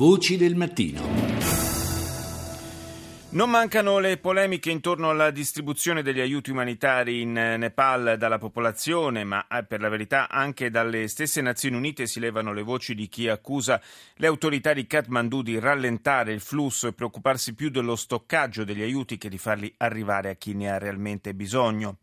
Voci del mattino. Non mancano le polemiche intorno alla distribuzione degli aiuti umanitari in Nepal dalla popolazione, ma eh, per la verità anche dalle stesse Nazioni Unite si levano le voci di chi accusa le autorità di Kathmandu di rallentare il flusso e preoccuparsi più dello stoccaggio degli aiuti che di farli arrivare a chi ne ha realmente bisogno.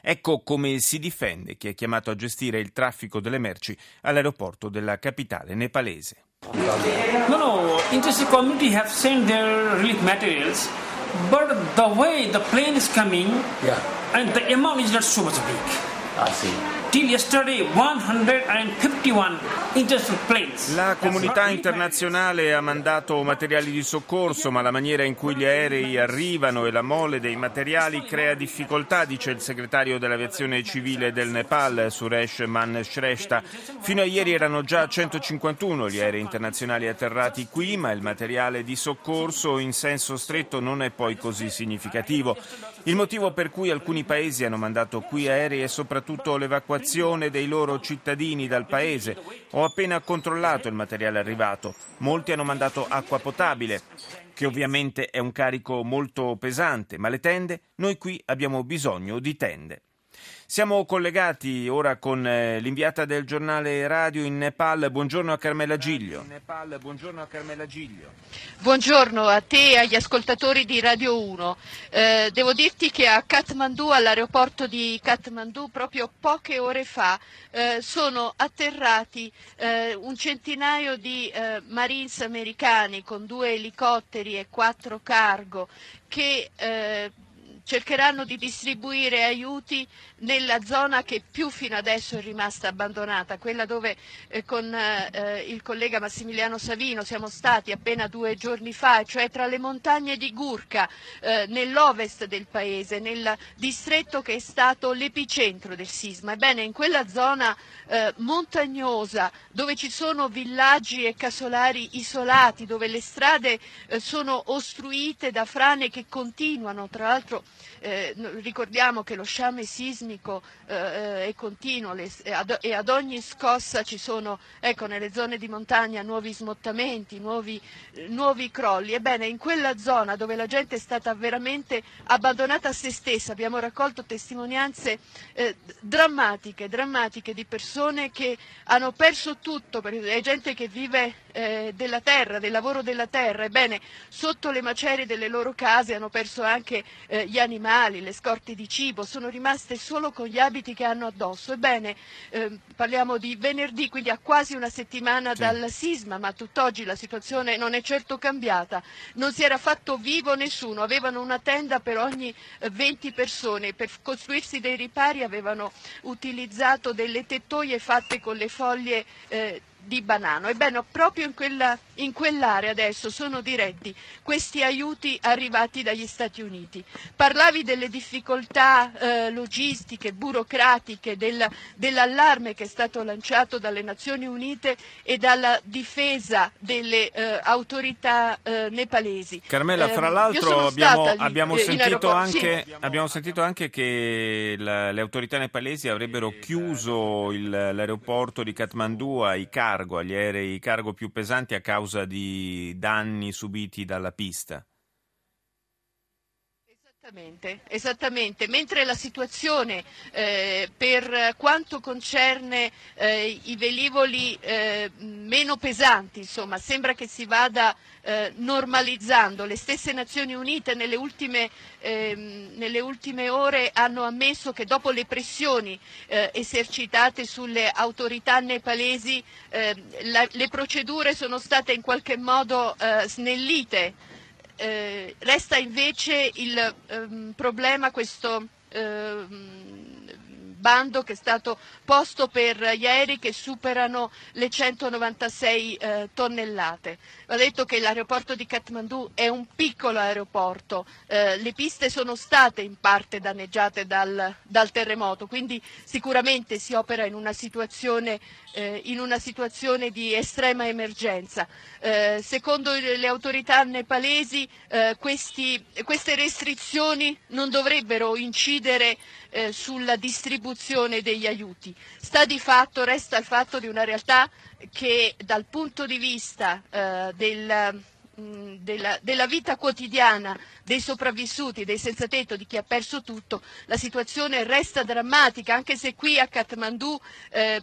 Ecco come si difende chi è chiamato a gestire il traffico delle merci all'aeroporto della capitale nepalese. No, no, interested community have sent their relief materials, but the way the plane is coming, Yeah. and the amount is not so much big. I see. Till yesterday, 151 international planes. La comunità internazionale ha mandato materiali di soccorso, ma la maniera in cui gli aerei arrivano e la mole dei materiali crea difficoltà, dice il segretario dell'aviazione civile del Nepal, Suresh Manshrestha. Fino a ieri erano già 151 gli aerei internazionali atterrati qui, ma il materiale di soccorso in senso stretto non è poi così significativo. Il motivo per cui alcuni paesi hanno mandato qui aerei è soprattutto l'evacuazione dei loro cittadini dal paese. Ho appena controllato il materiale arrivato. Molti hanno mandato acqua potabile, che ovviamente è un carico molto pesante, ma le tende, noi qui abbiamo bisogno di tende. Siamo collegati ora con eh, l'inviata del giornale radio in Nepal. Buongiorno a Carmela Giglio. Buongiorno a Carmela Giglio. Buongiorno a te e agli ascoltatori di Radio 1. Eh, devo dirti che a Kathmandu, all'aeroporto di Kathmandu, proprio poche ore fa eh, sono atterrati eh, un centinaio di eh, Marines americani con due elicotteri e quattro cargo che eh, cercheranno di distribuire aiuti nella zona che più fino adesso è rimasta abbandonata, quella dove eh, con eh, il collega Massimiliano Savino siamo stati appena due giorni fa, cioè tra le montagne di Gurka, eh, nell'ovest del paese, nel distretto che è stato l'epicentro del sisma. Ebbene, in quella zona eh, montagnosa, dove ci sono villaggi e casolari isolati, dove le strade eh, sono ostruite da frane che continuano, tra l'altro eh, ricordiamo che lo sciame sismico eh, è continuo le, ad, e, ad, ogni scossa ci sono ecco, nelle zone di montagna nuovi smottamenti, nuovi, eh, nuovi, crolli. Ebbene, in quella zona dove la gente è stata veramente abbandonata a se stessa abbiamo raccolto testimonianze eh, drammatiche, drammatiche di persone che hanno perso tutto, è gente che vive eh, della terra, del lavoro della terra. Ebbene, sotto le macerie delle loro case hanno perso anche eh, gli animali, le scorte di cibo, sono rimaste solo con gli abiti che hanno addosso. Ebbene, eh, parliamo di venerdì, quindi a quasi una settimana Sì. dal sisma, ma tutt'oggi la situazione non è certo cambiata. Non si era fatto vivo nessuno, avevano una tenda per ogni eh, 20 persone, per costruirsi dei ripari avevano utilizzato delle tettoie fatte con le foglie eh, di banano. Ebbene, proprio in, quella, in quell'area adesso sono diretti questi aiuti arrivati dagli Stati Uniti. Parlavi delle difficoltà eh, logistiche, burocratiche, del, dell'allarme che è stato lanciato dalle Nazioni Unite e dalla difesa delle eh, autorità eh, nepalesi. Carmela, fra Ehm, l'altro abbiamo, lì, abbiamo eh, in sentito aeroporto. Sì. anche, abbiamo sentito anche che la- le autorità nepalesi avrebbero chiuso il- l'aeroporto di Kathmandu ai cargo, agli aerei cargo più pesanti a causa di danni subiti dalla pista. Esattamente, esattamente. Mentre la situazione eh, per quanto concerne eh, i velivoli eh, meno pesanti, insomma, sembra che si vada eh, normalizzando. Le stesse Nazioni Unite nelle ultime, ehm, nelle ultime ore hanno ammesso che dopo le pressioni eh, esercitate sulle autorità nepalesi eh, la- le procedure sono state in qualche modo snellite. Eh, resta invece il ehm, problema, questo ehm, bando che è stato posto per gli aerei che superano le 196 eh, tonnellate. Va detto che l'aeroporto di Kathmandu è un piccolo aeroporto, eh, le piste sono state in parte danneggiate dal, dal terremoto, quindi sicuramente si opera in una situazione, eh, in una situazione di estrema emergenza. Eh, secondo le autorità nepalesi eh, questi- queste restrizioni non dovrebbero incidere eh, sulla distribuzione distribuzione degli aiuti. Sta di fatto, resta il fatto di una realtà che dal punto di vista eh, del della, della, vita quotidiana dei sopravvissuti, dei senza tetto, di chi ha perso tutto, la situazione resta drammatica, anche se qui a Kathmandu eh,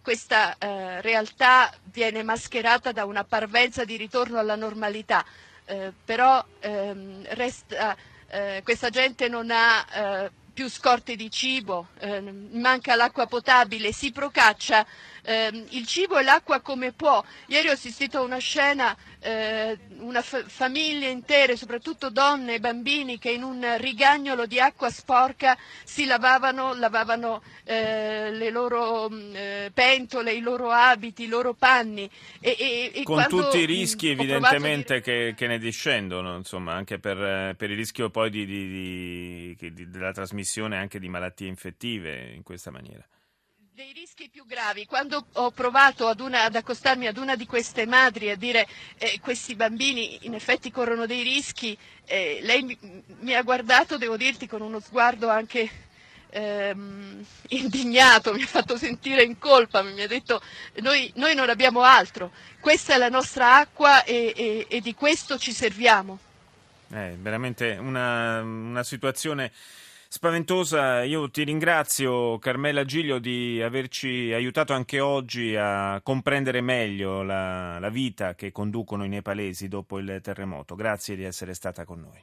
questa eh, realtà viene mascherata da una parvenza di ritorno alla normalità, eh, però ehm, resta, eh, questa gente non ha eh, più scorte di cibo, eh, manca l'acqua potabile, si procaccia eh, il cibo e l'acqua come può. Ieri ho assistito a una scena, eh, una fa- famiglie intere, soprattutto donne e bambini, che in un rigagnolo di acqua sporca si lavavano, lavavano eh, le loro mm, eh, pentole, i loro abiti, i loro panni. E, e, e Con tutti i rischi evidentemente dire... che, che, ne discendono, insomma, anche per, per il rischio poi di, di, di, della trasmissione anche di malattie infettive in questa maniera dei rischi più gravi. Quando ho provato ad, una, ad, accostarmi ad una di queste madri a dire eh, questi bambini in effetti corrono dei rischi, eh, lei mi, mi, ha guardato, devo dirti, con uno sguardo anche ehm, indignato, mi ha fatto sentire in colpa, mi ha detto noi, noi non abbiamo altro, questa è la nostra acqua e, e, e di questo ci serviamo. È veramente una, una situazione spaventosa. Io ti ringrazio, Carmela Giglio, di averci aiutato anche oggi a comprendere meglio la, la vita che conducono i nepalesi dopo il terremoto. Grazie di essere stata con noi.